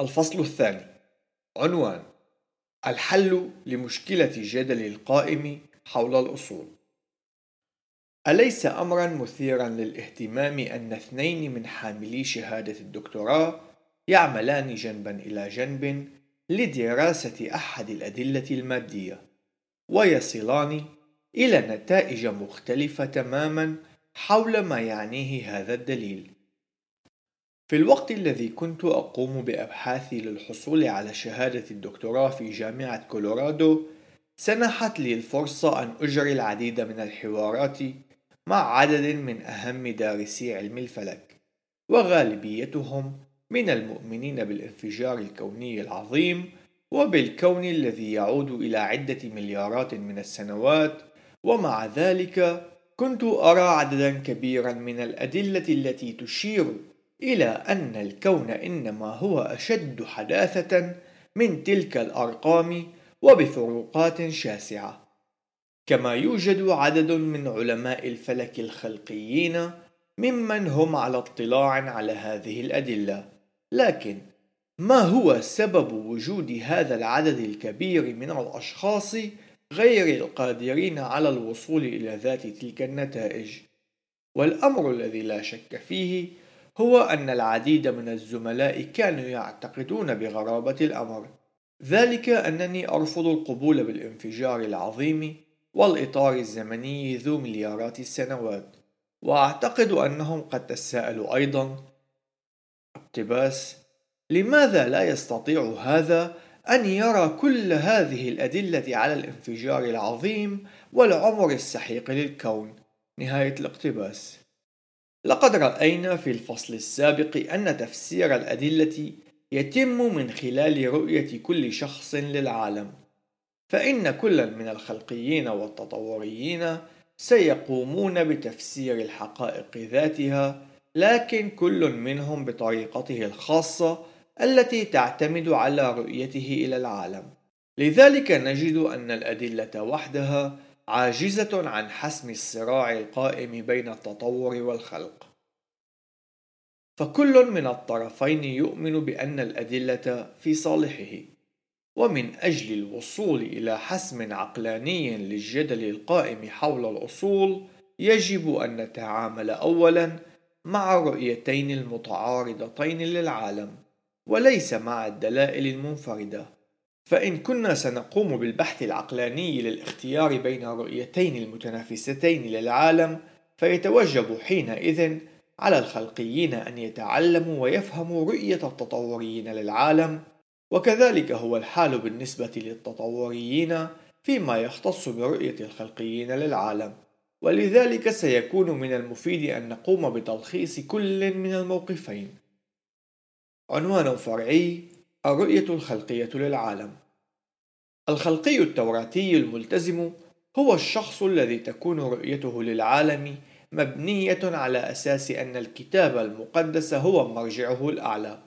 الفصل الثاني. عنوان الحل لمشكلة جدل القائم حول الأصول. أليس أمرا مثيرا للاهتمام أن اثنين من حاملي شهادة الدكتوراه يعملان جنبا إلى جنب لدراسة أحد الأدلة المادية ويصلان إلى نتائج مختلفة تماما حول ما يعنيه هذا الدليل؟ في الوقت الذي كنت أقوم بأبحاثي للحصول على شهادة الدكتوراه في جامعة كولورادو سنحت لي الفرصة أن أجري العديد من الحوارات مع عدد من أهم دارسي علم الفلك وغالبيتهم من المؤمنين بالانفجار الكوني العظيم وبالكون الذي يعود إلى عدة مليارات من السنوات ومع ذلك كنت أرى عددا كبيرا من الأدلة التي تشير إلى أن الكون إنما هو أشد حداثة من تلك الأرقام وبفروقات شاسعة كما يوجد عدد من علماء الفلك الخلقيين ممن هم على اطلاع على هذه الأدلة لكن ما هو سبب وجود هذا العدد الكبير من الأشخاص غير القادرين على الوصول إلى ذات تلك النتائج؟ والأمر الذي لا شك فيه هو أن العديد من الزملاء كانوا يعتقدون بغرابة الأمر. ذلك أنني أرفض القبول بالانفجار العظيم والإطار الزمني ذو مليارات السنوات وأعتقد أنهم قد تساءلوا أيضا. اقتباس لماذا لا يستطيع هذا أن يرى كل هذه الأدلة على الانفجار العظيم والعمر السحيق للكون؟ نهاية الاقتباس. لقد رأينا في الفصل السابق أن تفسير الأدلة يتم من خلال رؤية كل شخص للعالم فإن كل من الخلقيين والتطوريين سيقومون بتفسير الحقائق ذاتها لكن كل منهم بطريقته الخاصة التي تعتمد على رؤيته إلى العالم. لذلك نجد أن الأدلة وحدها عاجزة عن حسم الصراع القائم بين التطور والخلق. فكل من الطرفين يؤمن بأن الأدلة في صالحه ومن أجل الوصول إلى حسم عقلاني للجدل القائم حول الأصول يجب أن نتعامل أولا مع الرؤيتين المتعارضتين للعالم وليس مع الدلائل المنفردة. فإن كنا سنقوم بالبحث العقلاني للاختيار بين الرؤيتين المتنافستين للعالم فيتوجب حينئذ على الخلقيين أن يتعلموا ويفهموا رؤية التطوريين للعالم وكذلك هو الحال بالنسبة للتطوريين فيما يختص برؤية الخلقيين للعالم. ولذلك سيكون من المفيد أن نقوم بتلخيص كل من الموقفين. عنوان فرعي الرؤية الخلقية للعالم. الخلقي التوراتي الملتزم هو الشخص الذي تكون رؤيته للعالم مبنية على أساس أن الكتاب المقدس هو مرجعه الأعلى.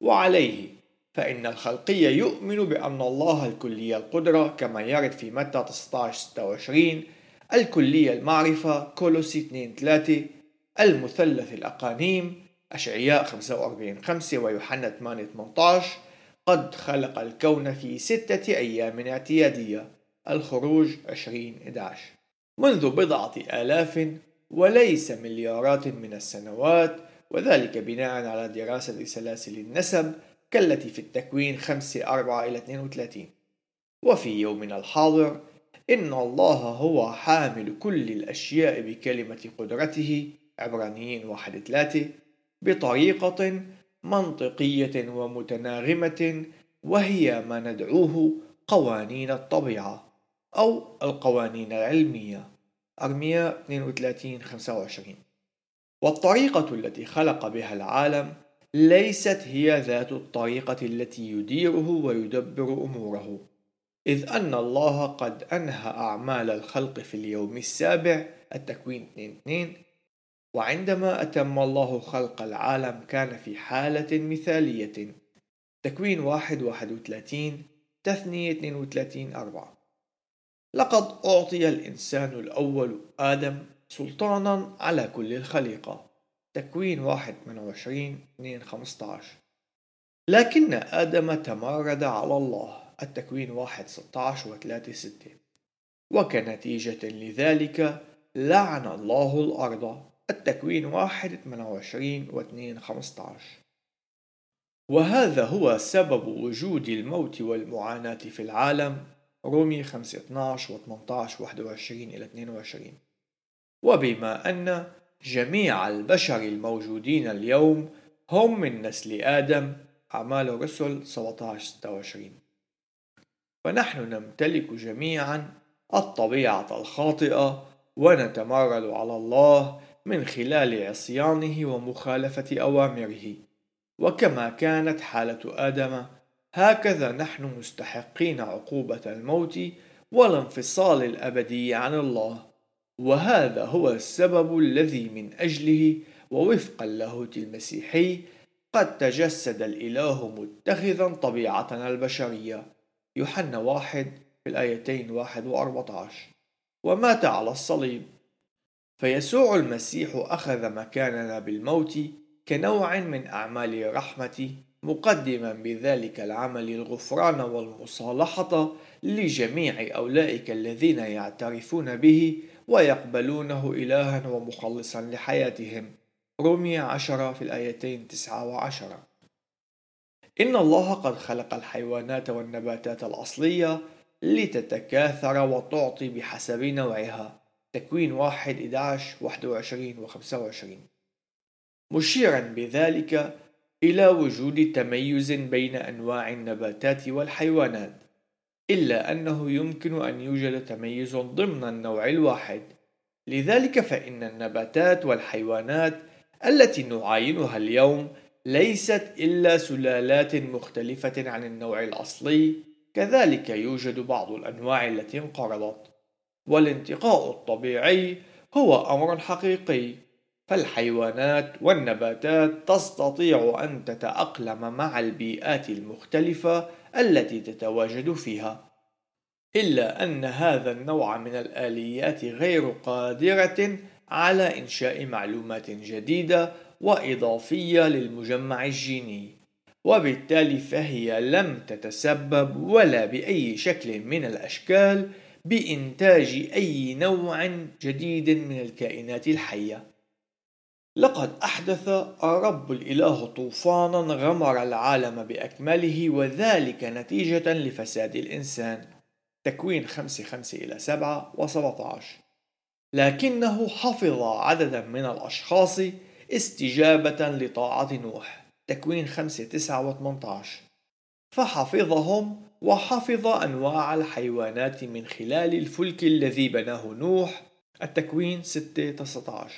وعليه فإن الخلقي يؤمن بأن الله الكلي القدرة كما يرد في متى 19 26 الكلية المعرفة كولوسي 2 3 المثلث الأقانيم أشعياء 45 5 ويوحنا 8 18 قد خلق الكون في ستة أيام اعتيادية. الخروج 2011 منذ بضعة آلاف وليس مليارات من السنوات وذلك بناء على دراسة سلاسل النسب كالتي في التكوين 5 4 إلى 32 وفي يومنا الحاضر إن الله هو حامل كل الأشياء بكلمة قدرته عبرانيين واحد ثلاثة بطريقة منطقية ومتناغمة وهي ما ندعوه قوانين الطبيعة أو القوانين العلمية. أرميا 32 25 والطريقة التي خلق بها العالم ليست هي ذات الطريقة التي يديره ويدبر أموره. إذ أن الله قد أنهى أعمال الخلق في اليوم السابع التكوين 2 2 وعندما أتم الله خلق العالم كان في حالة مثالية. تكوين واحد واحد وثلاثين تثنية اثنين وثلاثين أربعة. لقد أعطي الإنسان الأول آدم سلطانا على كل الخليقة. تكوين واحد من وعشرين اثنين خمسة عشر لكن آدم تمارد على الله. التكوين واحد 16 و 3 6 وكنتيجة لذلك لعن الله الأرض. التكوين واحد 28 و 2 15 وهذا هو سبب وجود الموت والمعاناة في العالم رومي 5 12 و 18 21 إلى 22 وبما أن جميع البشر الموجودين اليوم هم من نسل آدم أعمال الرسل 17 26 فنحن نمتلك جميعا الطبيعة الخاطئة ونتمرد على الله من خلال عصيانه ومخالفة أوامره. وكما كانت حالة آدم هكذا نحن مستحقين عقوبة الموت والانفصال الأبدي عن الله. وهذا هو السبب الذي من أجله ووفق اللاهوت المسيحي قد تجسد الإله متخذا طبيعتنا البشرية. يوحنا واحد في الآيتين واحد وأربعة عشر. ومات على الصليب. فيسوع المسيح أخذ مكاننا بالموت كنوع من أعمال الرحمة مقدما بذلك العمل الغفران والمصالحة لجميع أولئك الذين يعترفون به ويقبلونه إلها ومخلصا لحياتهم. رومية عشرة في الآيتين تسعة وعشرة. إن الله قد خلق الحيوانات والنباتات الأصلية لتتكاثر وتعطي بحسب نوعها. تكوين واحد 11 21 و 25 مشيرا بذلك إلى وجود تميز بين أنواع النباتات والحيوانات إلا أنه يمكن أن يوجد تميز ضمن النوع الواحد. لذلك فإن النباتات والحيوانات التي نعاينها اليوم ليست إلا سلالات مختلفة عن النوع الأصلي كذلك يوجد بعض الأنواع التي انقرضت. والانتقاء الطبيعي هو أمر حقيقي فالحيوانات والنباتات تستطيع أن تتأقلم مع البيئات المختلفة التي تتواجد فيها. إلا أن هذا النوع من الآليات غير قادرة على إنشاء معلومات جديدة وإضافية للمجمع الجيني وبالتالي فهي لم تتسبب ولا بأي شكل من الأشكال بإنتاج أي نوع جديد من الكائنات الحية. لقد أحدث الرب الإله طوفانا غمر العالم بأكمله وذلك نتيجة لفساد الإنسان. تكوين 5 5 إلى 7 و 17 لكنه حفظ عددا من الأشخاص استجابة لطاعة نوح تكوين 5 9 و 18 فحفظهم وحفظ أنواع الحيوانات من خلال الفلك الذي بناه نوح. التكوين 6 19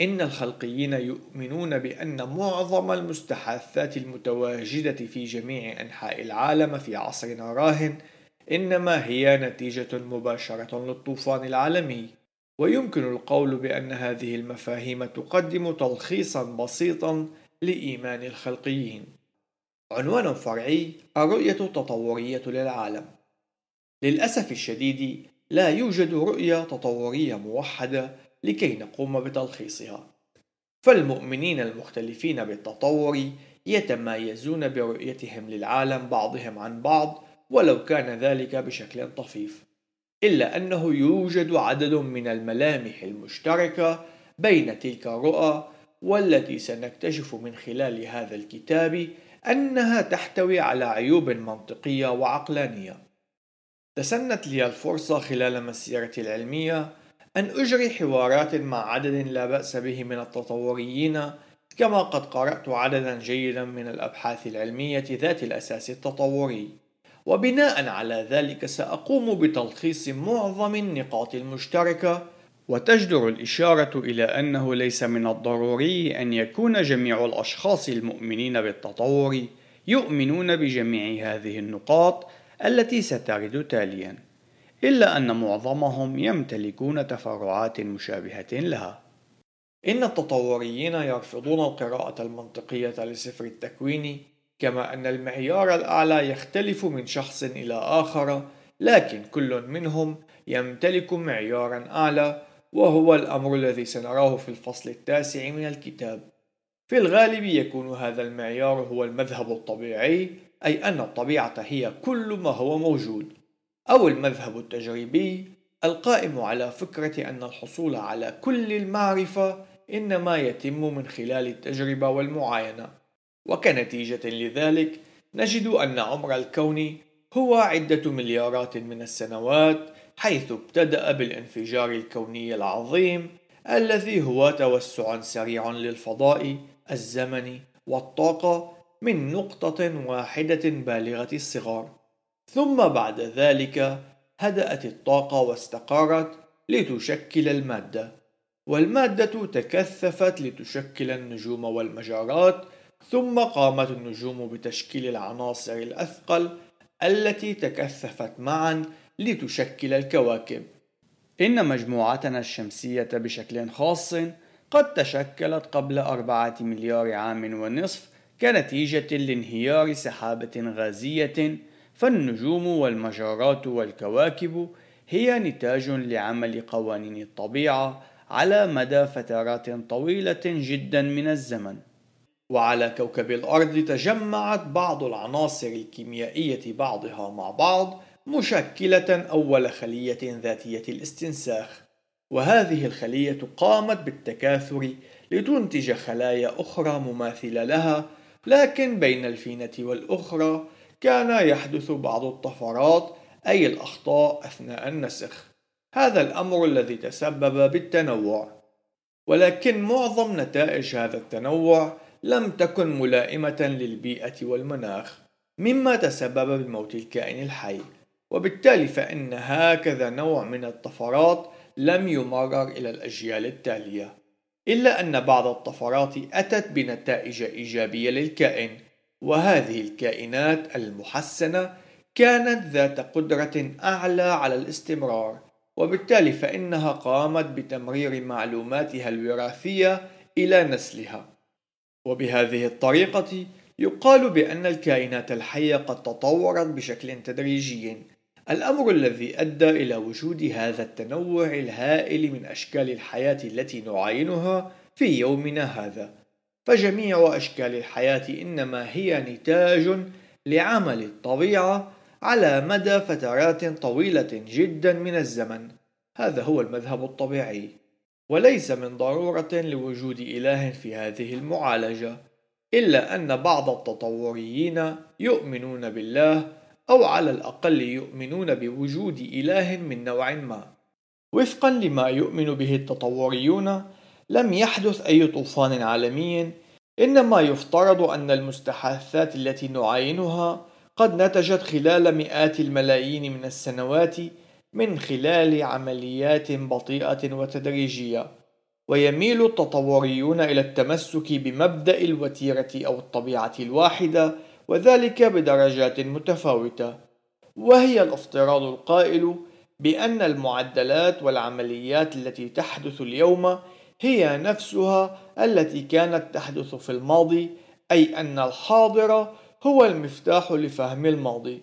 إن الخلقيين يؤمنون بأن معظم المستحاثات المتواجدة في جميع أنحاء العالم في عصرنا راهن إنما هي نتيجة مباشرة للطوفان العالمي. ويمكن القول بأن هذه المفاهيم تقدم تلخيصا بسيطا لإيمان الخلقيين. عنوان فرعي الرؤية التطورية للعالم. للأسف الشديد لا يوجد رؤية تطورية موحدة لكي نقوم بتلخيصها. فالمؤمنين المختلفين بالتطور يتمايزون برؤيتهم للعالم بعضهم عن بعض ولو كان ذلك بشكل طفيف. إلا أنه يوجد عدد من الملامح المشتركة بين تلك الرؤى والتي سنكتشف من خلال هذا الكتاب أنها تحتوي على عيوب منطقية وعقلانية. تسنت لي الفرصة خلال مسيرتي العلمية أن أجري حوارات مع عدد لا بأس به من التطوريين كما قد قرأت عددا جيدا من الأبحاث العلمية ذات الأساس التطوري وبناء على ذلك سأقوم بتلخيص معظم النقاط المشتركة وتجدر الإشارة إلى أنه ليس من الضروري أن يكون جميع الأشخاص المؤمنين بالتطور يؤمنون بجميع هذه النقاط التي سترد تاليا إلا أن معظمهم يمتلكون تفرعات مشابهة لها. إن التطوريين يرفضون القراءة المنطقية لسفر التكوين كما أن المعيار الأعلى يختلف من شخص إلى آخر لكن كل منهم يمتلك معيارا أعلى وهو الأمر الذي سنراه في الفصل التاسع من الكتاب. في الغالب يكون هذا المعيار هو المذهب الطبيعي أي أن الطبيعة هي كل ما هو موجود. أو المذهب التجريبي القائم على فكرة أن الحصول على كل المعرفة إنما يتم من خلال التجربة والمعاينة. وكنتيجة لذلك نجد أن عمر الكون هو عدة مليارات من السنوات حيث ابتدأ بالانفجار الكوني العظيم الذي هو توسع سريع للفضاء الزمن والطاقة من نقطة واحدة بالغة الصغر ثم بعد ذلك هدأت الطاقة واستقرت لتشكل المادة. والمادة تكثفت لتشكل النجوم والمجرات ثم قامت النجوم بتشكيل العناصر الأثقل التي تكثفت معا لتشكل الكواكب. إن مجموعتنا الشمسية بشكل خاص قد تشكلت قبل أربعة مليار عام ونصف كنتيجة لانهيار سحابة غازية فالنجوم والمجرات والكواكب هي نتاج لعمل قوانين الطبيعة على مدى فترات طويلة جدا من الزمن. وعلى كوكب الأرض تجمعت بعض العناصر الكيميائية بعضها مع بعض مشكلة أول خلية ذاتية الاستنساخ. وهذه الخلية قامت بالتكاثر لتنتج خلايا أخرى مماثلة لها لكن بين الفينة والأخرى كان يحدث بعض الطفرات أي الأخطاء أثناء النسخ. هذا الأمر الذي تسبب بالتنوع. ولكن معظم نتائج هذا التنوع لم تكن ملائمة للبيئة والمناخ مما تسبب بموت الكائن الحي. وبالتالي فإن هكذا نوع من الطفرات لم يمرر إلى الأجيال التالية إلا أن بعض الطفرات أتت بنتائج إيجابية للكائن وهذه الكائنات المحسنة كانت ذات قدرة أعلى على الاستمرار وبالتالي فإنها قامت بتمرير معلوماتها الوراثية إلى نسلها. وبهذه الطريقة يقال بأن الكائنات الحية قد تطورت بشكل تدريجي الأمر الذي أدى إلى وجود هذا التنوع الهائل من أشكال الحياة التي نعاينها في يومنا هذا. فجميع أشكال الحياة إنما هي نتاج لعمل الطبيعة على مدى فترات طويلة جدا من الزمن. هذا هو المذهب الطبيعي. وليس من ضرورة لوجود إله في هذه المعالجة إلا أن بعض التطوريين يؤمنون بالله أو على الأقل يؤمنون بوجود إله من نوع ما. وفقا لما يؤمن به التطوريون لم يحدث أي طوفان عالمي. إنما يفترض أن المستحاثات التي نعاينها قد نتجت خلال مئات الملايين من السنوات من خلال عمليات بطيئة وتدريجية. ويميل التطوريون إلى التمسك بمبدأ الوتيرة أو الطبيعة الواحدة وذلك بدرجات متفاوتة. وهي الافتراض القائل بأن المعدلات والعمليات التي تحدث اليوم هي نفسها التي كانت تحدث في الماضي أي أن الحاضر هو المفتاح لفهم الماضي.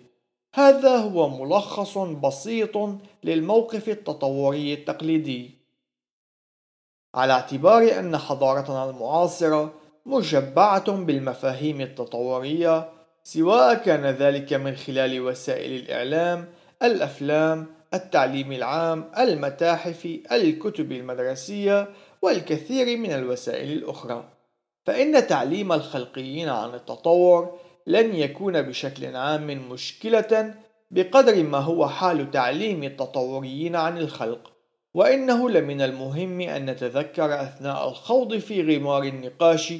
هذا هو ملخص بسيط للموقف التطوري التقليدي. على اعتبار أن حضارتنا المعاصرة مشبعة بالمفاهيم التطورية سواء كان ذلك من خلال وسائل الإعلام، الأفلام، التعليم العام، المتاحف، الكتب المدرسية، والكثير من الوسائل الأخرى. فإن تعليم الخلقيين عن التطور لن يكون بشكل عام مشكلة بقدر ما هو حال تعليم التطوريين عن الخلق وإنه لمن المهم أن نتذكر أثناء الخوض في غمار النقاش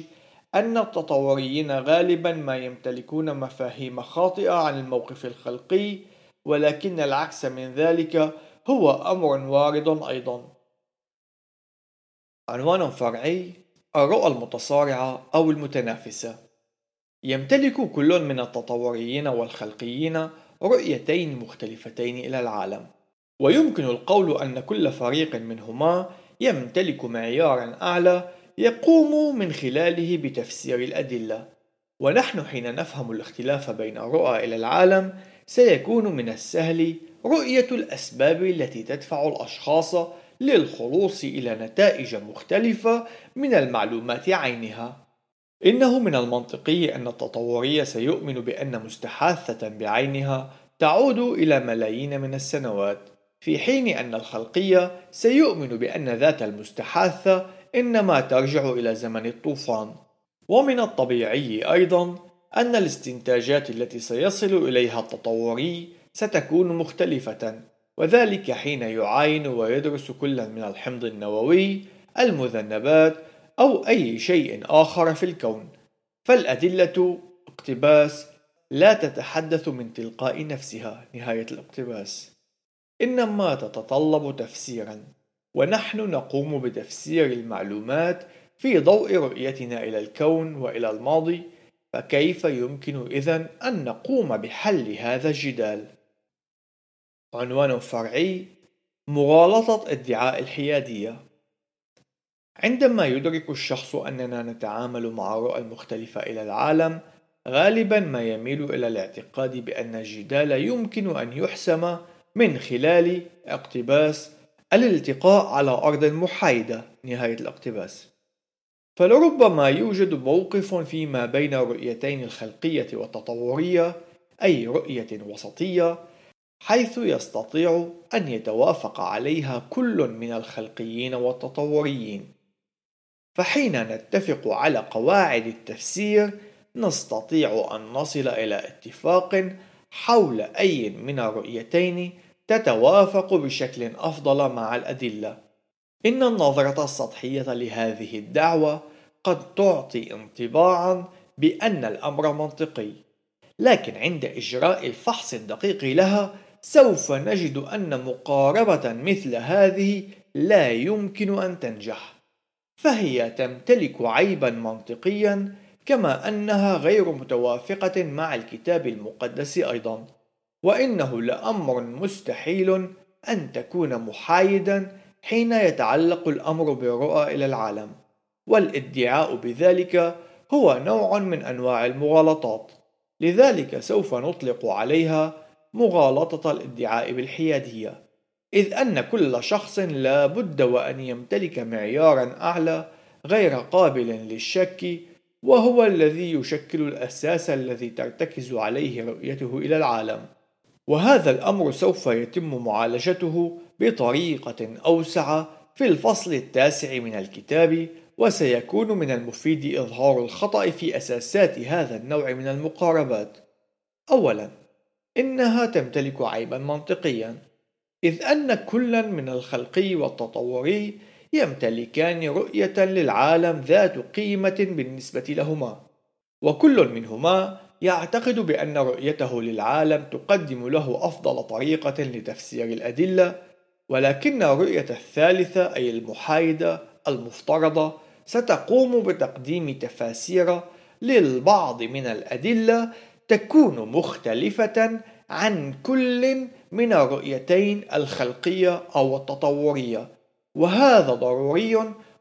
أن التطوريين غالبا ما يمتلكون مفاهيم خاطئة عن الموقف الخلقي ولكن العكس من ذلك هو أمر وارد أيضا. عنوان فرعي الرؤى المتصارعة أو المتنافسة. يمتلك كل من التطوريين والخلقيين رؤيتين مختلفتين إلى العالم. ويمكن القول أن كل فريق منهما يمتلك معيارا أعلى يقوم من خلاله بتفسير الأدلة. ونحن حين نفهم الاختلاف بين الرؤى إلى العالم سيكون من السهل رؤية الأسباب التي تدفع الأشخاص للخلوص إلى نتائج مختلفة من المعلومات عينها. إنه من المنطقي أن التطورية سيؤمن بأن مستحاثة بعينها تعود إلى ملايين من السنوات في حين أن الخلقية سيؤمن بأن ذات المستحاثة إنما ترجع إلى زمن الطوفان. ومن الطبيعي أيضا أن الاستنتاجات التي سيصل إليها التطوري ستكون مختلفة وذلك حين يعاين ويدرس كل من الحمض النووي المذنبات أو أي شيء آخر في الكون. فالأدلة اقتباس لا تتحدث من تلقاء نفسها نهاية الاقتباس. إنما تتطلب تفسيرا. ونحن نقوم بتفسير المعلومات في ضوء رؤيتنا إلى الكون وإلى الماضي فكيف يمكن إذن أن نقوم بحل هذا الجدال؟ عنوان فرعي مغالطة ادعاء الحيادية عندما يدرك الشخص أننا نتعامل مع رؤى مختلفة إلى العالم غالبا ما يميل إلى الاعتقاد بأن الجدال يمكن أن يحسم من خلال اقتباس الالتقاء على أرض محايدة نهاية الاقتباس. فلربما يوجد موقف فيما بين الرؤيتين الخلقية والتطورية أي رؤية وسطية حيث يستطيع أن يتوافق عليها كل من الخلقيين والتطوريين. فحين نتفق على قواعد التفسير نستطيع أن نصل إلى اتفاق حول أي من الرؤيتين تتوافق بشكل أفضل مع الأدلة. إن النظرة السطحية لهذه الدعوة قد تعطي انطباعا بأن الأمر منطقي، لكن عند إجراء الفحص الدقيق لها سوف نجد أن مقاربة مثل هذه لا يمكن أن تنجح، فهي تمتلك عيبا منطقيا كما أنها غير متوافقة مع الكتاب المقدس أيضا وإنه لأمر مستحيل أن تكون محايدا حين يتعلق الأمر بالرؤى إلى العالم والادعاء بذلك هو نوع من أنواع المغالطات. لذلك سوف نطلق عليها مغالطة الادعاء بالحيادية إذ أن كل شخص لا بد وأن يمتلك معيارا أعلى غير قابل للشك وهو الذي يشكل الأساس الذي ترتكز عليه رؤيته إلى العالم. وهذا الأمر سوف يتم معالجته بطريقة أوسع في الفصل التاسع من الكتاب وسيكون من المفيد إظهار الخطأ في أساسات هذا النوع من المقاربات. أولا إنها تمتلك عيبا منطقيا إذ أن كلا من الخلقي والتطوري يمتلكان رؤية للعالم ذات قيمة بالنسبة لهما وكل منهما يعتقد بأن رؤيته للعالم تقدم له أفضل طريقة لتفسير الأدلة ولكن الرؤية الثالثة أي المحايدة المفترضة ستقوم بتقديم تفاسير للبعض من الأدلة تكون مختلفة عن كل من الرؤيتين الخلقية أو التطورية. وهذا ضروري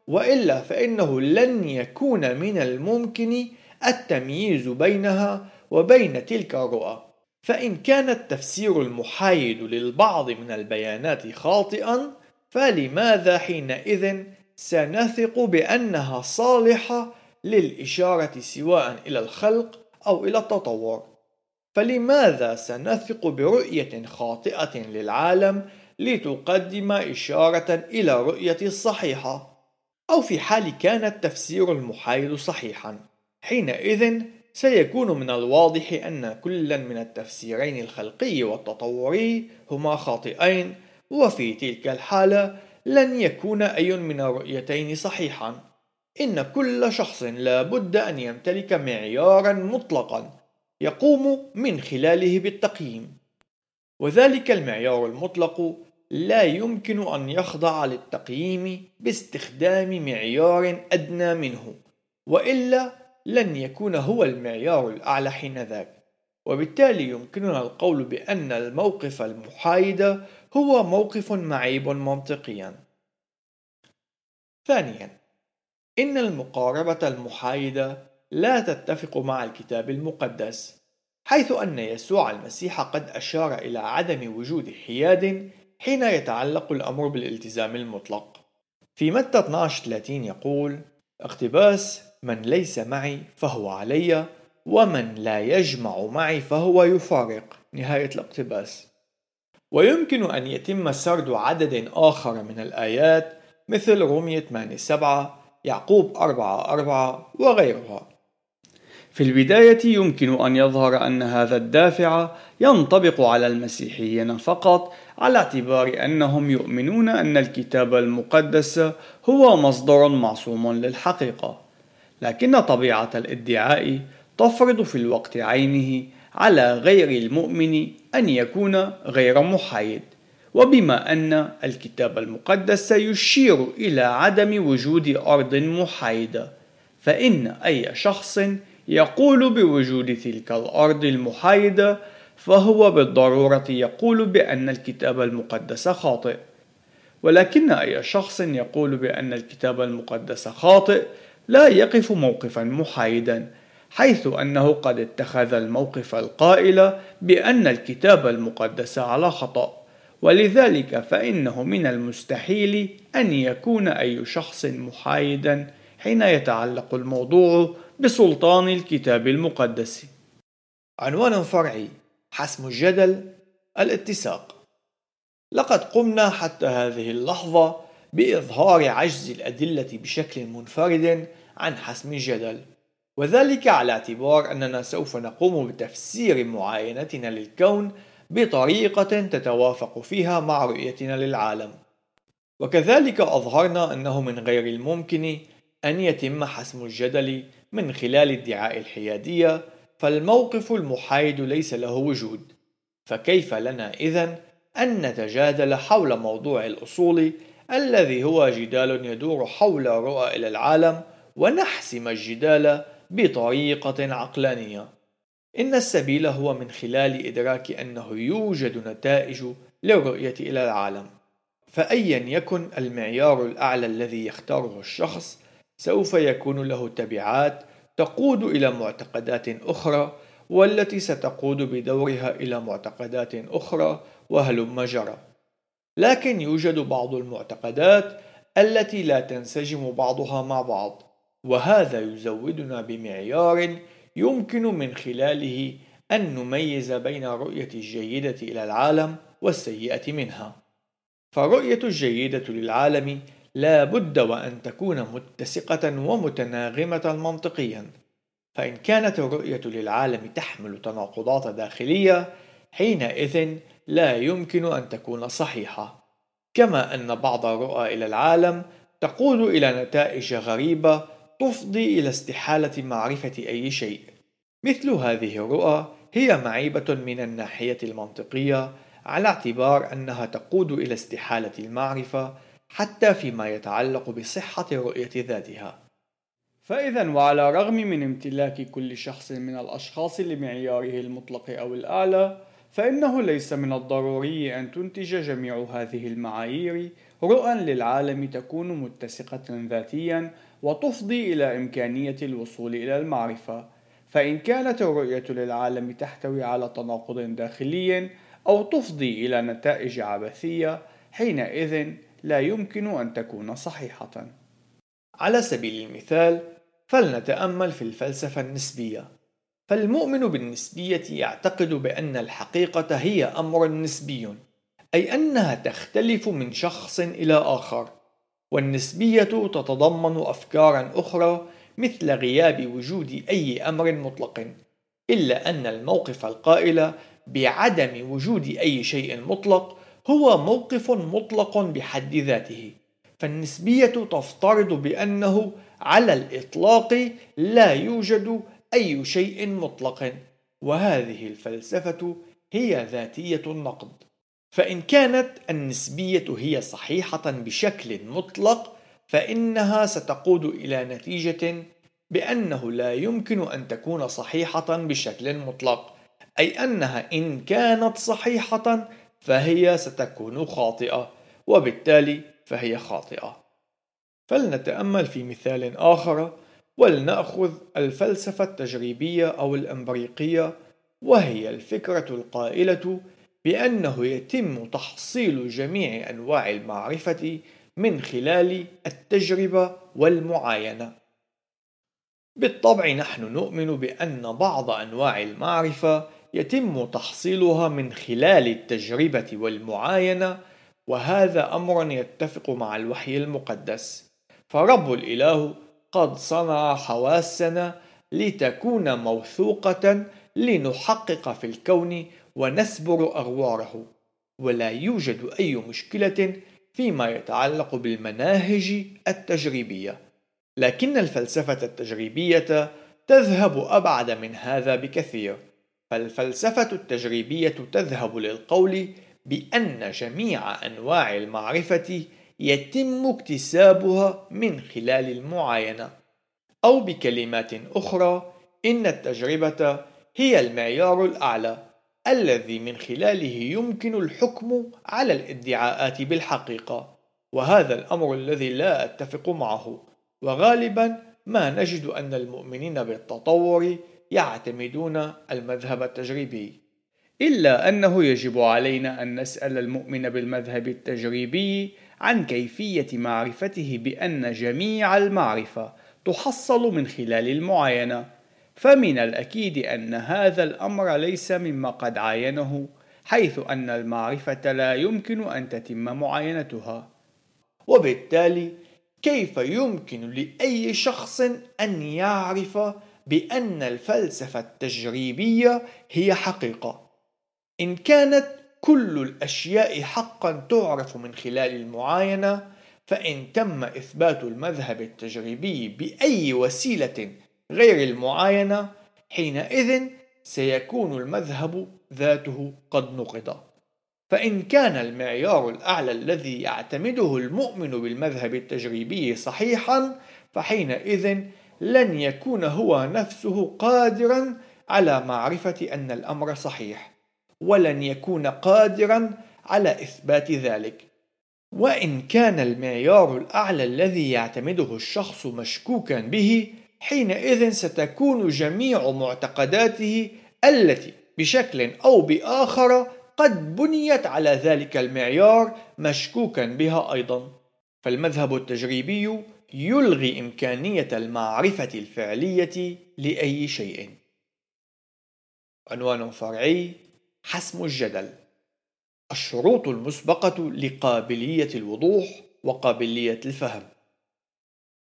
وإلا فإنه لن يكون من الممكن التمييز بينها وبين تلك الرؤى فإن كان التفسير المحايد للبعض من البيانات خاطئا فلماذا حينئذ سنثق بأنها صالحة للإشارة سواء إلى الخلق أو إلى التطور؟ فلماذا سنثق برؤية خاطئة للعالم لتقدم إشارة إلى رؤية الصحيحة؟ أو في حال كان التفسير المحايد صحيحا حينئذ سيكون من الواضح أن كلا من التفسيرين الخلقي والتطوري هما خاطئين وفي تلك الحالة لن يكون أي من الرؤيتين صحيحا. إن كل شخص لا بد أن يمتلك معيارا مطلقا يقوم من خلاله بالتقييم. وذلك المعيار المطلق لا يمكن أن يخضع للتقييم باستخدام معيار أدنى منه وإلا لن يكون هو المعيار الأعلى حينذاك وبالتالي يمكننا القول بأن الموقف المحايد هو موقف معيب منطقيا. ثانيا إن المقاربة المحايدة لا تتفق مع الكتاب المقدس حيث أن يسوع المسيح قد أشار إلى عدم وجود حياد حين يتعلق الأمر بالالتزام المطلق. في متى 12 30 يقول اقتباس من ليس معي فهو علي ومن لا يجمع معي فهو يفارق. نهاية الاقتباس. ويمكن أن يتم سرد عدد آخر من الآيات مثل رومية 8 7 يعقوب 4 4 وغيرها. في البداية يمكن أن يظهر أن هذا الدافع ينطبق على المسيحيين فقط على اعتبار أنهم يؤمنون أن الكتاب المقدس هو مصدر معصوم للحقيقة. لكن طبيعة الادعاء تفرض في الوقت عينه على غير المؤمن أن يكون غير محايد. وبما أن الكتاب المقدس يشير إلى عدم وجود أرض محايدة فإن أي شخص يقول بوجود تلك الأرض المحايدة فهو بالضرورة يقول بأن الكتاب المقدس خاطئ. ولكن أي شخص يقول بأن الكتاب المقدس خاطئ لا يقف موقفا محايدا حيث أنه قد اتخذ الموقف القائل بأن الكتاب المقدس على خطأ ولذلك فإنه من المستحيل أن يكون أي شخص محايدا حين يتعلق الموضوع بسلطان الكتاب المقدس. عنوان فرعي حسم الجدل الاتساق. لقد قمنا حتى هذه اللحظة بإظهار عجز الأدلة بشكل منفرد عن حسم الجدل، وذلك على اعتبار أننا سوف نقوم بتفسير معاينتنا للكون بطريقة تتوافق فيها مع رؤيتنا للعالم. وكذلك أظهرنا أنه من غير الممكن أن يتم حسم الجدل من خلال ادعاء الحيادية فالموقف المحايد ليس له وجود فكيف لنا إذن أن نتجادل حول موضوع الأصول الذي هو جدال يدور حول رؤى إلى العالم ونحسم الجدال بطريقة عقلانية. إن السبيل هو من خلال إدراك أنه يوجد نتائج للرؤية إلى العالم. فأيا يكن المعيار الأعلى الذي يختاره الشخص سوف يكون له تبعات تقود إلى معتقدات أخرى والتي ستقود بدورها إلى معتقدات أخرى وهلم جرى. لكن يوجد بعض المعتقدات التي لا تنسجم بعضها مع بعض. وهذا يزودنا بمعيار يمكن من خلاله أن نميز بين الرؤية الجيدة إلى العالم والسيئة منها. فالرؤية الجيدة للعالم لا بد وأن تكون متسقة ومتناغمة منطقيا. فإن كانت الرؤية للعالم تحمل تناقضات داخلية حينئذ لا يمكن أن تكون صحيحة. كما أن بعض الرؤى إلى العالم تقود إلى نتائج غريبة تفضي إلى استحالة معرفة أي شيء مثل هذه الرؤى هي معيبة من الناحية المنطقية على اعتبار أنها تقود إلى استحالة المعرفة حتى فيما يتعلق بصحة الرؤية ذاتها. فإذا وعلى الرغم من امتلاك كل شخص من الأشخاص لمعياره المطلق أو الأعلى، فإنه ليس من الضروري أن تنتج جميع هذه المعايير رؤى للعالم تكون متسقة ذاتيا وتفضي إلى إمكانية الوصول إلى المعرفة، فإن كانت الرؤية للعالم تحتوي على تناقض داخلي أو تفضي إلى نتائج عبثية، حينئذ لا يمكن أن تكون صحيحة. على سبيل المثال، فلنتأمل في الفلسفة النسبية. فالمؤمن بالنسبية يعتقد بأن الحقيقة هي أمر نسبي، أي أنها تختلف من شخص إلى آخر، والنسبية تتضمن أفكارا أخرى مثل غياب وجود أي أمر مطلق، إلا أن الموقف القائل بعدم وجود أي شيء مطلق هو موقف مطلق بحد ذاته. فالنسبية تفترض بأنه على الإطلاق لا يوجد أي شيء مطلق وهذه الفلسفة هي ذاتية النقد. فإن كانت النسبية هي صحيحة بشكل مطلق فإنها ستقود إلى نتيجة بأنه لا يمكن أن تكون صحيحة بشكل مطلق أي أنها إن كانت صحيحة فهي ستكون خاطئة وبالتالي فهي خاطئة. فلنتأمل في مثال آخر ولنأخذ الفلسفة التجريبية أو الأمبريقية وهي الفكرة القائلة بأنه يتم تحصيل جميع أنواع المعرفة من خلال التجربة والمعاينة. بالطبع نحن نؤمن بأن بعض أنواع المعرفة يتم تحصيلها من خلال التجربة والمعاينة وهذا أمر يتفق مع الوحي المقدس. فرب الإله قد صنع حواسنا لتكون موثوقة لنحقق في الكون ونسبر أغواره ولا يوجد أي مشكلة فيما يتعلق بالمناهج التجريبية. لكن الفلسفة التجريبية تذهب أبعد من هذا بكثير. فالفلسفة التجريبية تذهب للقول بأن جميع أنواع المعرفة يتم اكتسابها من خلال المعاينة. أو بكلمات أخرى إن التجربة هي المعيار الأعلى الذي من خلاله يمكن الحكم على الادعاءات بالحقيقة وهذا الأمر الذي لا أتفق معه. وغالبا ما نجد أن المؤمنين بالتطور يعتمدون المذهب التجريبي. إلا أنه يجب علينا أن نسأل المؤمن بالمذهب التجريبي عن كيفية معرفته بأن جميع المعرفة تحصل من خلال المعاينة. فمن الأكيد أن هذا الأمر ليس مما قد عاينه حيث أن المعرفة لا يمكن أن تتم معاينتها. وبالتالي كيف يمكن لأي شخص أن يعرف بأن الفلسفة التجريبية هي حقيقة؟ إن كانت كل الأشياء حقا تعرف من خلال المعاينة فإن تم إثبات المذهب التجريبي بأي وسيلة غير المعاينة حينئذ سيكون المذهب ذاته قد نقض. فإن كان المعيار الأعلى الذي يعتمده المؤمن بالمذهب التجريبي صحيحا فحينئذ لن يكون هو نفسه قادرا على معرفة أن الأمر صحيح ولن يكون قادرا على إثبات ذلك. وإن كان المعيار الأعلى الذي يعتمده الشخص مشكوكا به حينئذ ستكون جميع معتقداته التي بشكل أو بآخر قد بنيت على ذلك المعيار مشكوكا بها أيضا. فالمذهب التجريبي يلغي إمكانية المعرفة الفعلية لأي شيء. عنوان فرعي حسم الجدل. الشروط المسبقة لقابلية الوضوح وقابلية الفهم.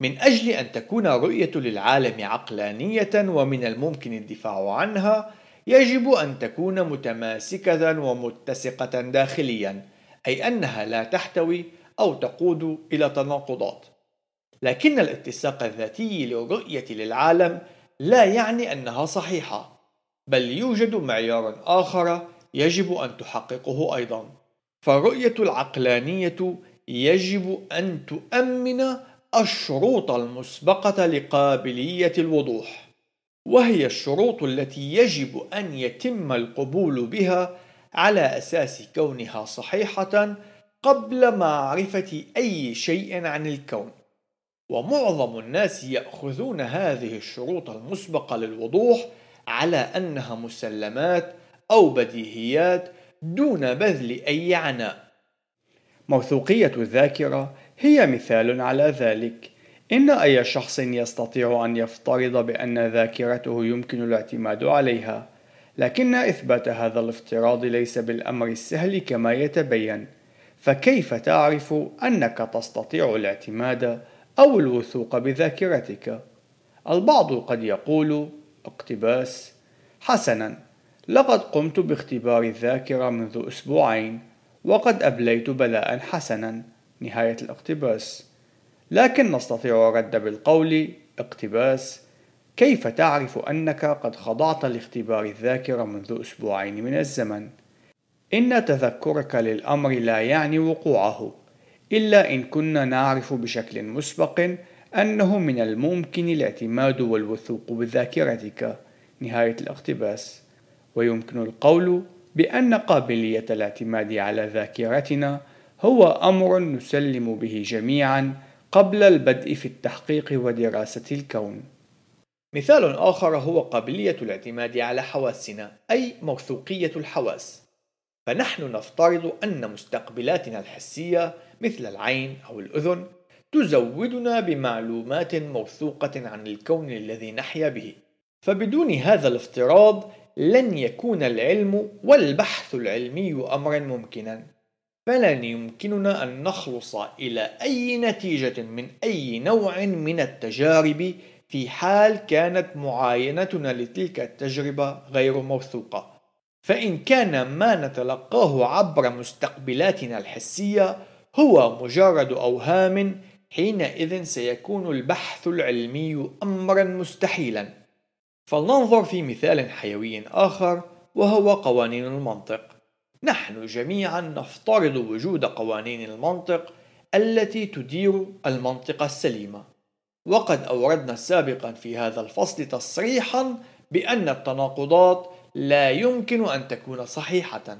من أجل أن تكون رؤية للعالم عقلانية ومن الممكن الدفاع عنها يجب أن تكون متماسكة ومتسقة داخليا أي أنها لا تحتوي أو تقود إلى تناقضات. لكن الاتساق الذاتي للرؤية للعالم لا يعني أنها صحيحة بل يوجد معيار آخر يجب أن تحققه أيضا. فالرؤية العقلانية يجب أن تؤمن الشروط المسبقة لقابلية الوضوح وهي الشروط التي يجب أن يتم القبول بها على أساس كونها صحيحة قبل معرفة أي شيء عن الكون. ومعظم الناس يأخذون هذه الشروط المسبقة للوضوح على أنها مسلمات أو بديهيات دون بذل أي عناء. موثوقية الذاكرة هي مثال على ذلك. إن أي شخص يستطيع أن يفترض بأن ذاكرته يمكن الاعتماد عليها لكن إثبات هذا الافتراض ليس بالأمر السهل كما يتبين. فكيف تعرف أنك تستطيع الاعتماد أو الوثوق بذاكرتك؟ البعض قد يقول اقتباس. حسنا لقد قمت باختبار الذاكرة منذ أسبوعين. وقد أبليت بلاء حسنا. نهاية الاقتباس. لكن نستطيع الرد بالقول اقتباس. كيف تعرف أنك قد خضعت لاختبار الذاكرة منذ أسبوعين من الزمن؟ إن تذكرك للأمر لا يعني وقوعه إلا إن كنا نعرف بشكل مسبق أنه من الممكن الاعتماد والوثوق بذاكرتك. نهاية الاقتباس. ويمكن القول بأن قابلية الاعتماد على ذاكرتنا هو أمر نسلم به جميعا قبل البدء في التحقيق ودراسة الكون. مثال آخر هو قابلية الاعتماد على حواسنا، أي موثوقية الحواس. فنحن نفترض أن مستقبلاتنا الحسية مثل العين أو الأذن تزودنا بمعلومات موثوقة عن الكون الذي نحيا به فبدون هذا الافتراض لن يكون العلم والبحث العلمي امرا ممكنا فلن يمكننا أن نخلص إلى أي نتيجة من أي نوع من التجارب في حال كانت معاينتنا لتلك التجربة غير موثوقة. فإن كان ما نتلقاه عبر مستقبلاتنا الحسية هو مجرد أوهام حينئذ سيكون البحث العلمي امرا مستحيلا. فلننظر في مثال حيوي آخر وهو قوانين المنطق. نحن جميعا نفترض وجود قوانين المنطق التي تدير المنطقة السليمة. وقد أوردنا سابقا في هذا الفصل تصريحا بأن التناقضات لا يمكن أن تكون صحيحة.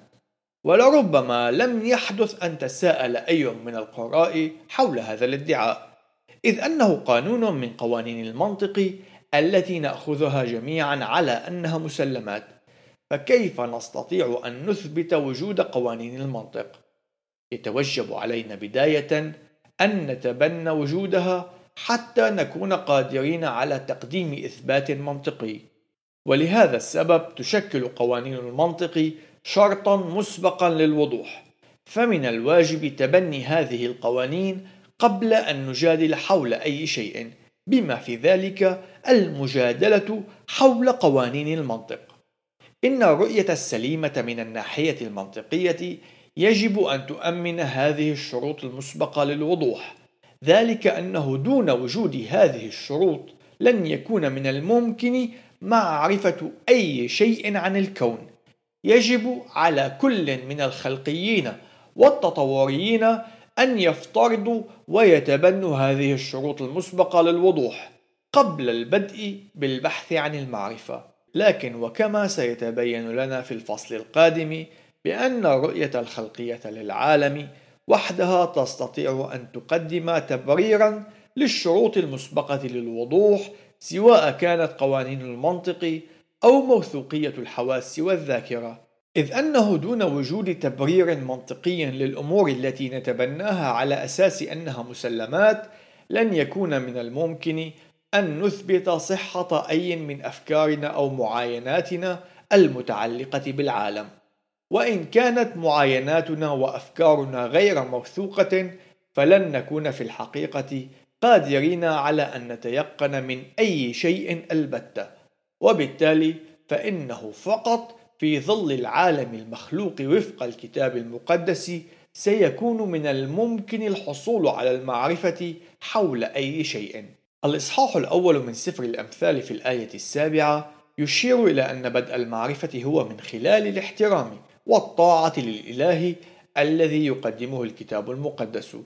ولربما لم يحدث أن تساءل أي من القراء حول هذا الادعاء. إذ أنه قانون من قوانين المنطق التي نأخذها جميعا على أنها مسلمات فكيف نستطيع أن نثبت وجود قوانين المنطق؟ يتوجب علينا بداية أن نتبنى وجودها حتى نكون قادرين على تقديم إثبات منطقي. ولهذا السبب تشكل قوانين المنطق شرطا مسبقا للوضوح فمن الواجب تبني هذه القوانين قبل أن نجادل حول أي شيء. بما في ذلك المجادلة حول قوانين المنطق. إن الرؤية السليمة من الناحية المنطقية يجب أن تؤمن هذه الشروط المسبقة للوضوح، ذلك أنه دون وجود هذه الشروط لن يكون من الممكن معرفة أي شيء عن الكون. يجب على كل من الخلقيين والتطوريين أن يفترضوا ويتبنوا هذه الشروط المسبقة للوضوح قبل البدء بالبحث عن المعرفة. لكن وكما سيتبين لنا في الفصل القادم بأن الرؤية الخلقية للعالم وحدها تستطيع أن تقدم تبريرا للشروط المسبقة للوضوح سواء كانت قوانين المنطق أو موثوقية الحواس والذاكرة. إذ أنه دون وجود تبرير منطقي للأمور التي نتبناها على أساس أنها مسلمات لن يكون من الممكن أن نثبت صحة أي من أفكارنا أو معايناتنا المتعلقة بالعالم. وإن كانت معايناتنا وأفكارنا غير موثوقة فلن نكون في الحقيقة قادرين على أن نتيقن من أي شيء البتة. وبالتالي فإنه فقط في ظل العالم المخلوق وفق الكتاب المقدس سيكون من الممكن الحصول على المعرفة حول أي شيء. الإصحاح الأول من سفر الأمثال في الآية السابعة يشير إلى أن بدء المعرفة هو من خلال الاحترام والطاعة للإله الذي يقدمه الكتاب المقدس،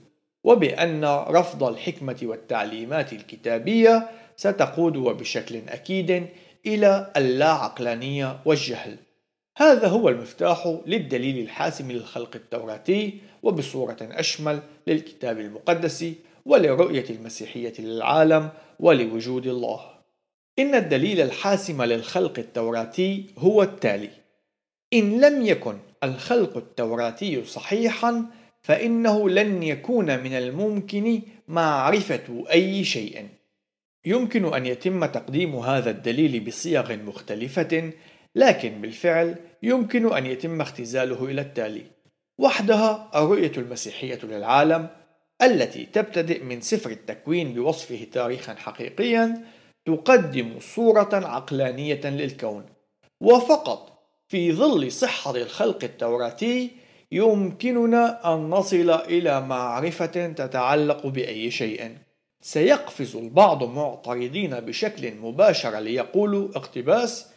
وبأن رفض الحكمة والتعليمات الكتابية ستقود وبشكل أكيد إلى اللا عقلانية والجهل. هذا هو المفتاح للدليل الحاسم للخلق التوراتي وبصورة أشمل للكتاب المقدس ولرؤية المسيحية للعالم ولوجود الله. إن الدليل الحاسم للخلق التوراتي هو التالي: إن لم يكن الخلق التوراتي صحيحا فإنه لن يكون من الممكن معرفة أي شيء. يمكن أن يتم تقديم هذا الدليل بصيغ مختلفة لكن بالفعل يمكن أن يتم اختزاله إلى التالي. وحدها الرؤية المسيحية للعالم التي تبتدئ من سفر التكوين بوصفه تاريخا حقيقيا تقدم صورة عقلانية للكون. وفقط في ظل صحة الخلق التوراتي يمكننا أن نصل إلى معرفة تتعلق بأي شيء. سيقفز البعض معترضين بشكل مباشر ليقولوا اقتباس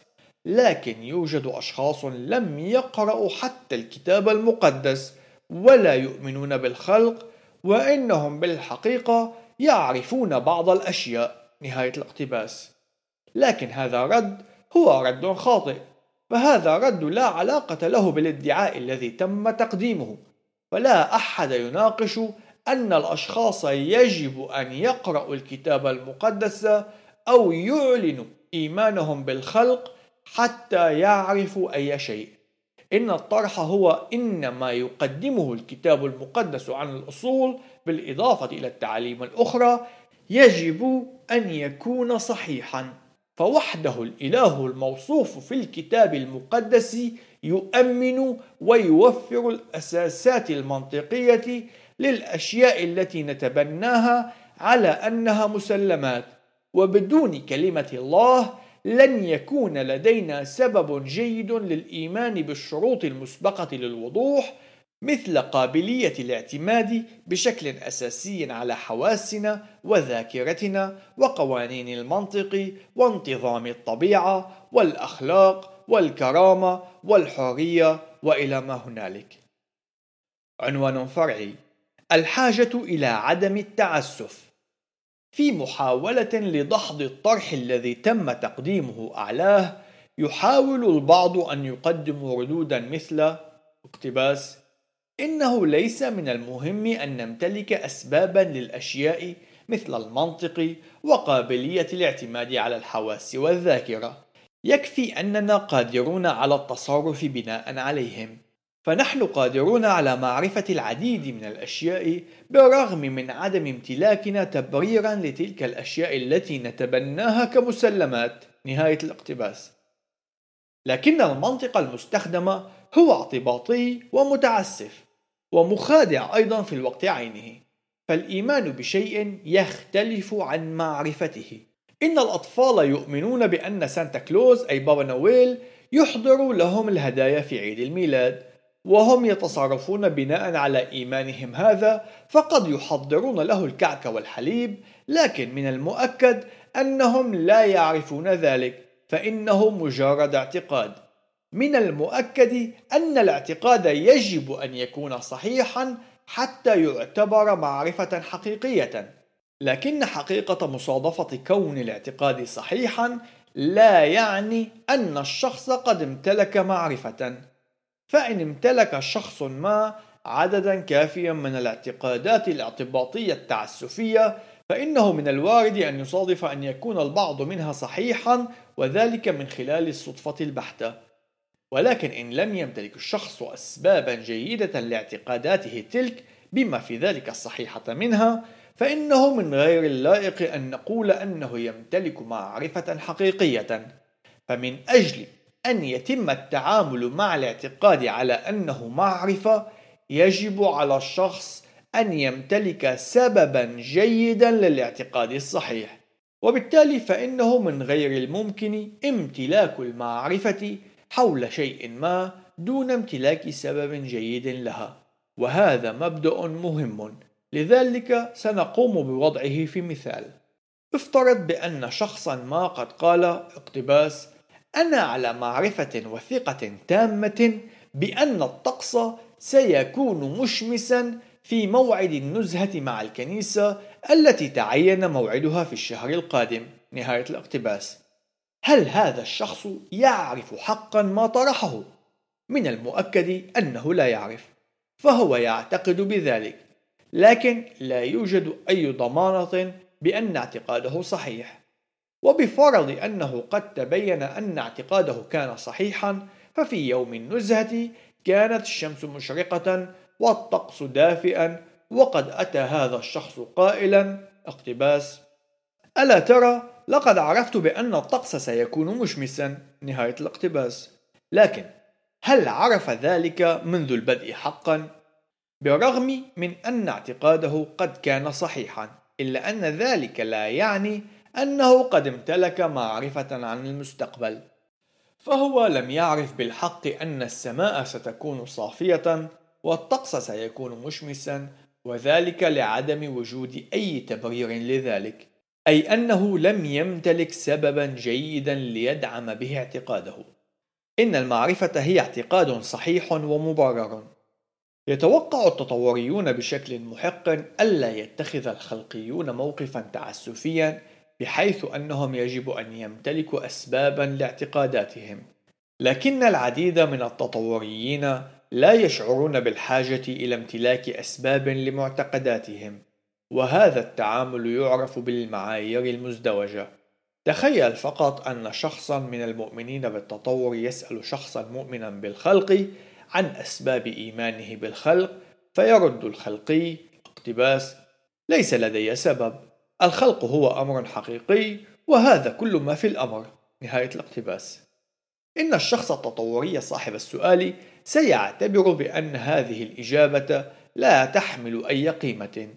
لكن يوجد أشخاص لم يقرأوا حتى الكتاب المقدس ولا يؤمنون بالخلق وإنهم بالحقيقة يعرفون بعض الأشياء. نهاية الاقتباس. لكن هذا رد هو رد خاطئ فهذا رد لا علاقة له بالادعاء الذي تم تقديمه. فلا أحد يناقش أن الأشخاص يجب أن يقرأوا الكتاب المقدس أو يعلنوا إيمانهم بالخلق حتى يعرفوا أي شيء. إن الطرح هو إنما يقدمه الكتاب المقدس عن الأصول بالإضافة إلى التعاليم الأخرى يجب أن يكون صحيحا. فوحده الإله الموصوف في الكتاب المقدس يؤمن ويوفر الأساسات المنطقية للأشياء التي نتبناها على أنها مسلمات. وبدون كلمة الله لن يكون لدينا سبب جيد للإيمان بالشروط المسبقة للوضوح مثل قابلية الاعتماد بشكل أساسي على حواسنا وذاكرتنا وقوانين المنطق وانتظام الطبيعة والأخلاق والكرامة والحرية وإلى ما هنالك. عنوان فرعي: الحاجة إلى عدم التعسف. في محاولة لدحض الطرح الذي تم تقديمه أعلاه، يحاول البعض أن يقدموا ردودا مثل اقتباس إنه ليس من المهم أن نمتلك أسبابا للأشياء مثل المنطق وقابلية الاعتماد على الحواس والذاكرة. يكفي أننا قادرون على التصرف بناء عليهم. فنحن قادرون على معرفة العديد من الأشياء بالرغم من عدم امتلاكنا تبريرا لتلك الأشياء التي نتبناها كمسلمات. نهاية الاقتباس. لكن المنطق المستخدم هو اعتباطي ومتعسف ومخادع أيضا في الوقت عينه. فالإيمان بشيء يختلف عن معرفته. إن الأطفال يؤمنون بأن سانتا كلوز أي بابا نويل يحضر لهم الهدايا في عيد الميلاد. وهم يتصرفون بناء على إيمانهم هذا فقد يحضرون له الكعك والحليب لكن من المؤكد أنهم لا يعرفون ذلك فإنه مجرد اعتقاد. من المؤكد أن الاعتقاد يجب أن يكون صحيحا حتى يعتبر معرفة حقيقية. لكن حقيقة مصادفة كون الاعتقاد صحيحا لا يعني أن الشخص قد امتلك معرفة. فإن امتلك شخص ما عددا كافيا من الاعتقادات الاعتباطية التعسفية فإنه من الوارد أن يصادف أن يكون البعض منها صحيحا وذلك من خلال الصدفة البحتة. ولكن إن لم يمتلك الشخص أسبابا جيدة لاعتقاداته تلك بما في ذلك الصحيحة منها فإنه من غير اللائق أن نقول أنه يمتلك معرفة حقيقية. فمن أجل أن يتم التعامل مع الاعتقاد على أنه معرفة يجب على الشخص أن يمتلك سببا جيدا للاعتقاد الصحيح. وبالتالي فإنه من غير الممكن امتلاك المعرفة حول شيء ما دون امتلاك سبب جيد لها. وهذا مبدأ مهم. لذلك سنقوم بوضعه في مثال. افترض بأن شخصا ما قد قال اقتباس أنا على معرفة وثقة تامة بأن الطقس سيكون مشمسا في موعد النزهة مع الكنيسة التي تعين موعدها في الشهر القادم. نهاية الاقتباس. هل هذا الشخص يعرف حقا ما طرحه؟ من المؤكد أنه لا يعرف فهو يعتقد بذلك لكن لا يوجد أي ضمانة بأن اعتقاده صحيح. وبفرض أنه قد تبين أن اعتقاده كان صحيحا ففي يوم النزهة كانت الشمس مشرقة والطقس دافئا وقد أتى هذا الشخص قائلا اقتباس. ألا ترى؟ لقد عرفت بأن الطقس سيكون مشمسا. نهاية الاقتباس. لكن هل عرف ذلك منذ البدء حقا؟ بالرغم من أن اعتقاده قد كان صحيحا إلا أن ذلك لا يعني أنه قد امتلك معرفة عن المستقبل فهو لم يعرف بالحق أن السماء ستكون صافية والطقس سيكون مشمسا وذلك لعدم وجود أي تبرير لذلك أي أنه لم يمتلك سببا جيدا ليدعم به اعتقاده. إن المعرفة هي اعتقاد صحيح ومبرر. يتوقع التطوريون بشكل محق ألا يتخذ الخلقيون موقفا تعسفيا بحيث أنهم يجب أن يمتلكوا أسبابا لاعتقاداتهم. لكن العديد من التطوريين لا يشعرون بالحاجة إلى امتلاك أسباب لمعتقداتهم وهذا التعامل يعرف بالمعايير المزدوجة. تخيل فقط أن شخصا من المؤمنين بالتطور يسأل شخصا مؤمنا بالخلق عن أسباب إيمانه بالخلق فيرد الخلقي اقتباس ليس لدي سبب. الخلق هو أمر حقيقي وهذا كل ما في الأمر. نهاية الاقتباس. إن الشخص التطوري صاحب السؤال سيعتبر بأن هذه الإجابة لا تحمل أي قيمة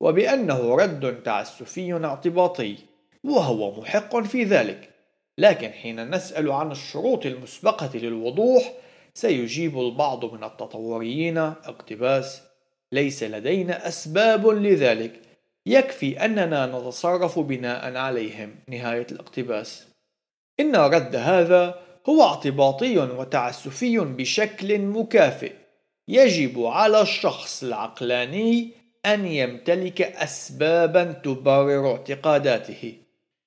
وبأنه رد تعسفي اعتباطي وهو محق في ذلك. لكن حين نسأل عن الشروط المسبقة للوضوح سيجيب البعض من التطوريين اقتباس. ليس لدينا أسباب لذلك. يكفي أننا نتصرف بناء عليهم. نهاية الاقتباس. إن رد هذا هو اعتباطي وتعسفي بشكل مكافئ. يجب على الشخص العقلاني أن يمتلك أسبابا تبرر اعتقاداته.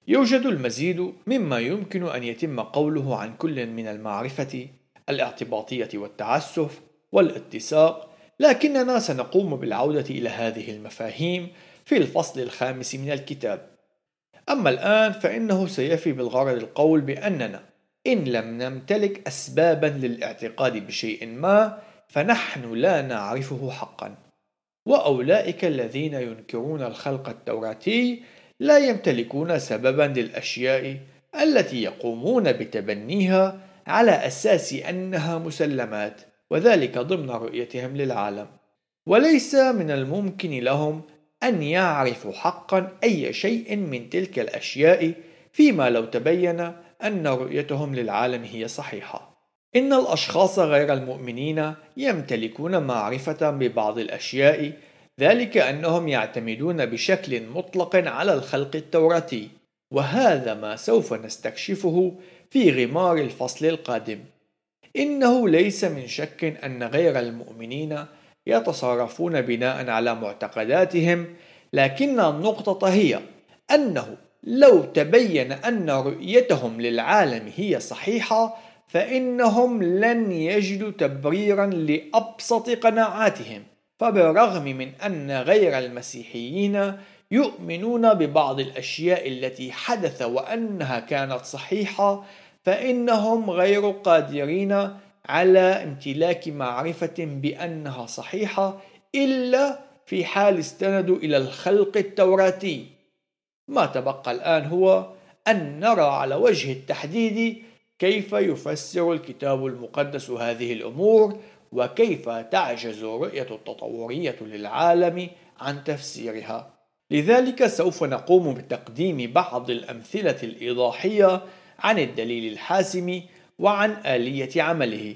يوجد المزيد مما يمكن أن يتم قوله عن كل من المعرفة الاعتباطية والتعسف والاتساق لكننا سنقوم بالعودة إلى هذه المفاهيم في الفصل الخامس من الكتاب. أما الآن فإنه سيفي بالغرض القول بأننا إن لم نمتلك أسبابا للاعتقاد بشيء ما فنحن لا نعرفه حقا. وأولئك الذين ينكرون الخلق التوراتي لا يمتلكون سببا للأشياء التي يقومون بتبنيها على أساس أنها مسلمات وذلك ضمن رؤيتهم للعالم. وليس من الممكن لهم أن يعرفوا حقا أي شيء من تلك الأشياء فيما لو تبين أن رؤيتهم للعالم هي صحيحة. إن الأشخاص غير المؤمنين يمتلكون معرفة ببعض الأشياء ذلك أنهم يعتمدون بشكل مطلق على الخلق التوراتي، وهذا ما سوف نستكشفه في غمار الفصل القادم. إنه ليس من شك أن غير المؤمنين يتصرفون بناء على معتقداتهم لكن النقطة هي أنه لو تبين أن رؤيتهم للعالم هي صحيحة فإنهم لن يجدوا تبريرا لأبسط قناعاتهم. فبالرغم من أن غير المسيحيين يؤمنون ببعض الأشياء التي حدث وأنها كانت صحيحة فإنهم غير قادرين على امتلاك معرفة بأنها صحيحة إلا في حال استندوا إلى الخلق التوراتي. ما تبقى الآن هو أن نرى على وجه التحديد كيف يفسر الكتاب المقدس هذه الأمور وكيف تعجز رؤية التطورية للعالم عن تفسيرها. لذلك سوف نقوم بتقديم بعض الأمثلة الإيضاحية عن الدليل الحاسم وعن آلية عمله.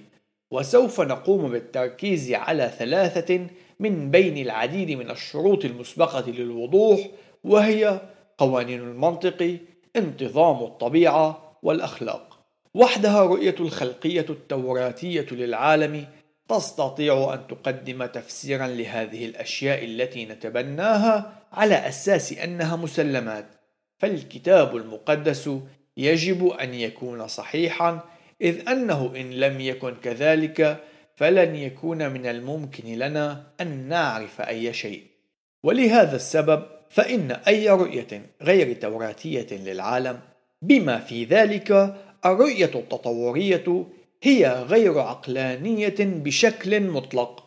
وسوف نقوم بالتركيز على ثلاثة من بين العديد من الشروط المسبقة للوضوح وهي قوانين المنطق انتظام الطبيعة والأخلاق. وحدها رؤية الخلقية التوراتية للعالم تستطيع أن تقدم تفسيرا لهذه الأشياء التي نتبناها على أساس أنها مسلمات. فالكتاب المقدس يجب أن يكون صحيحا إذ أنه إن لم يكن كذلك فلن يكون من الممكن لنا أن نعرف أي شيء. ولهذا السبب فإن أي رؤية غير توراتية للعالم بما في ذلك الرؤية التطورية هي غير عقلانية بشكل مطلق.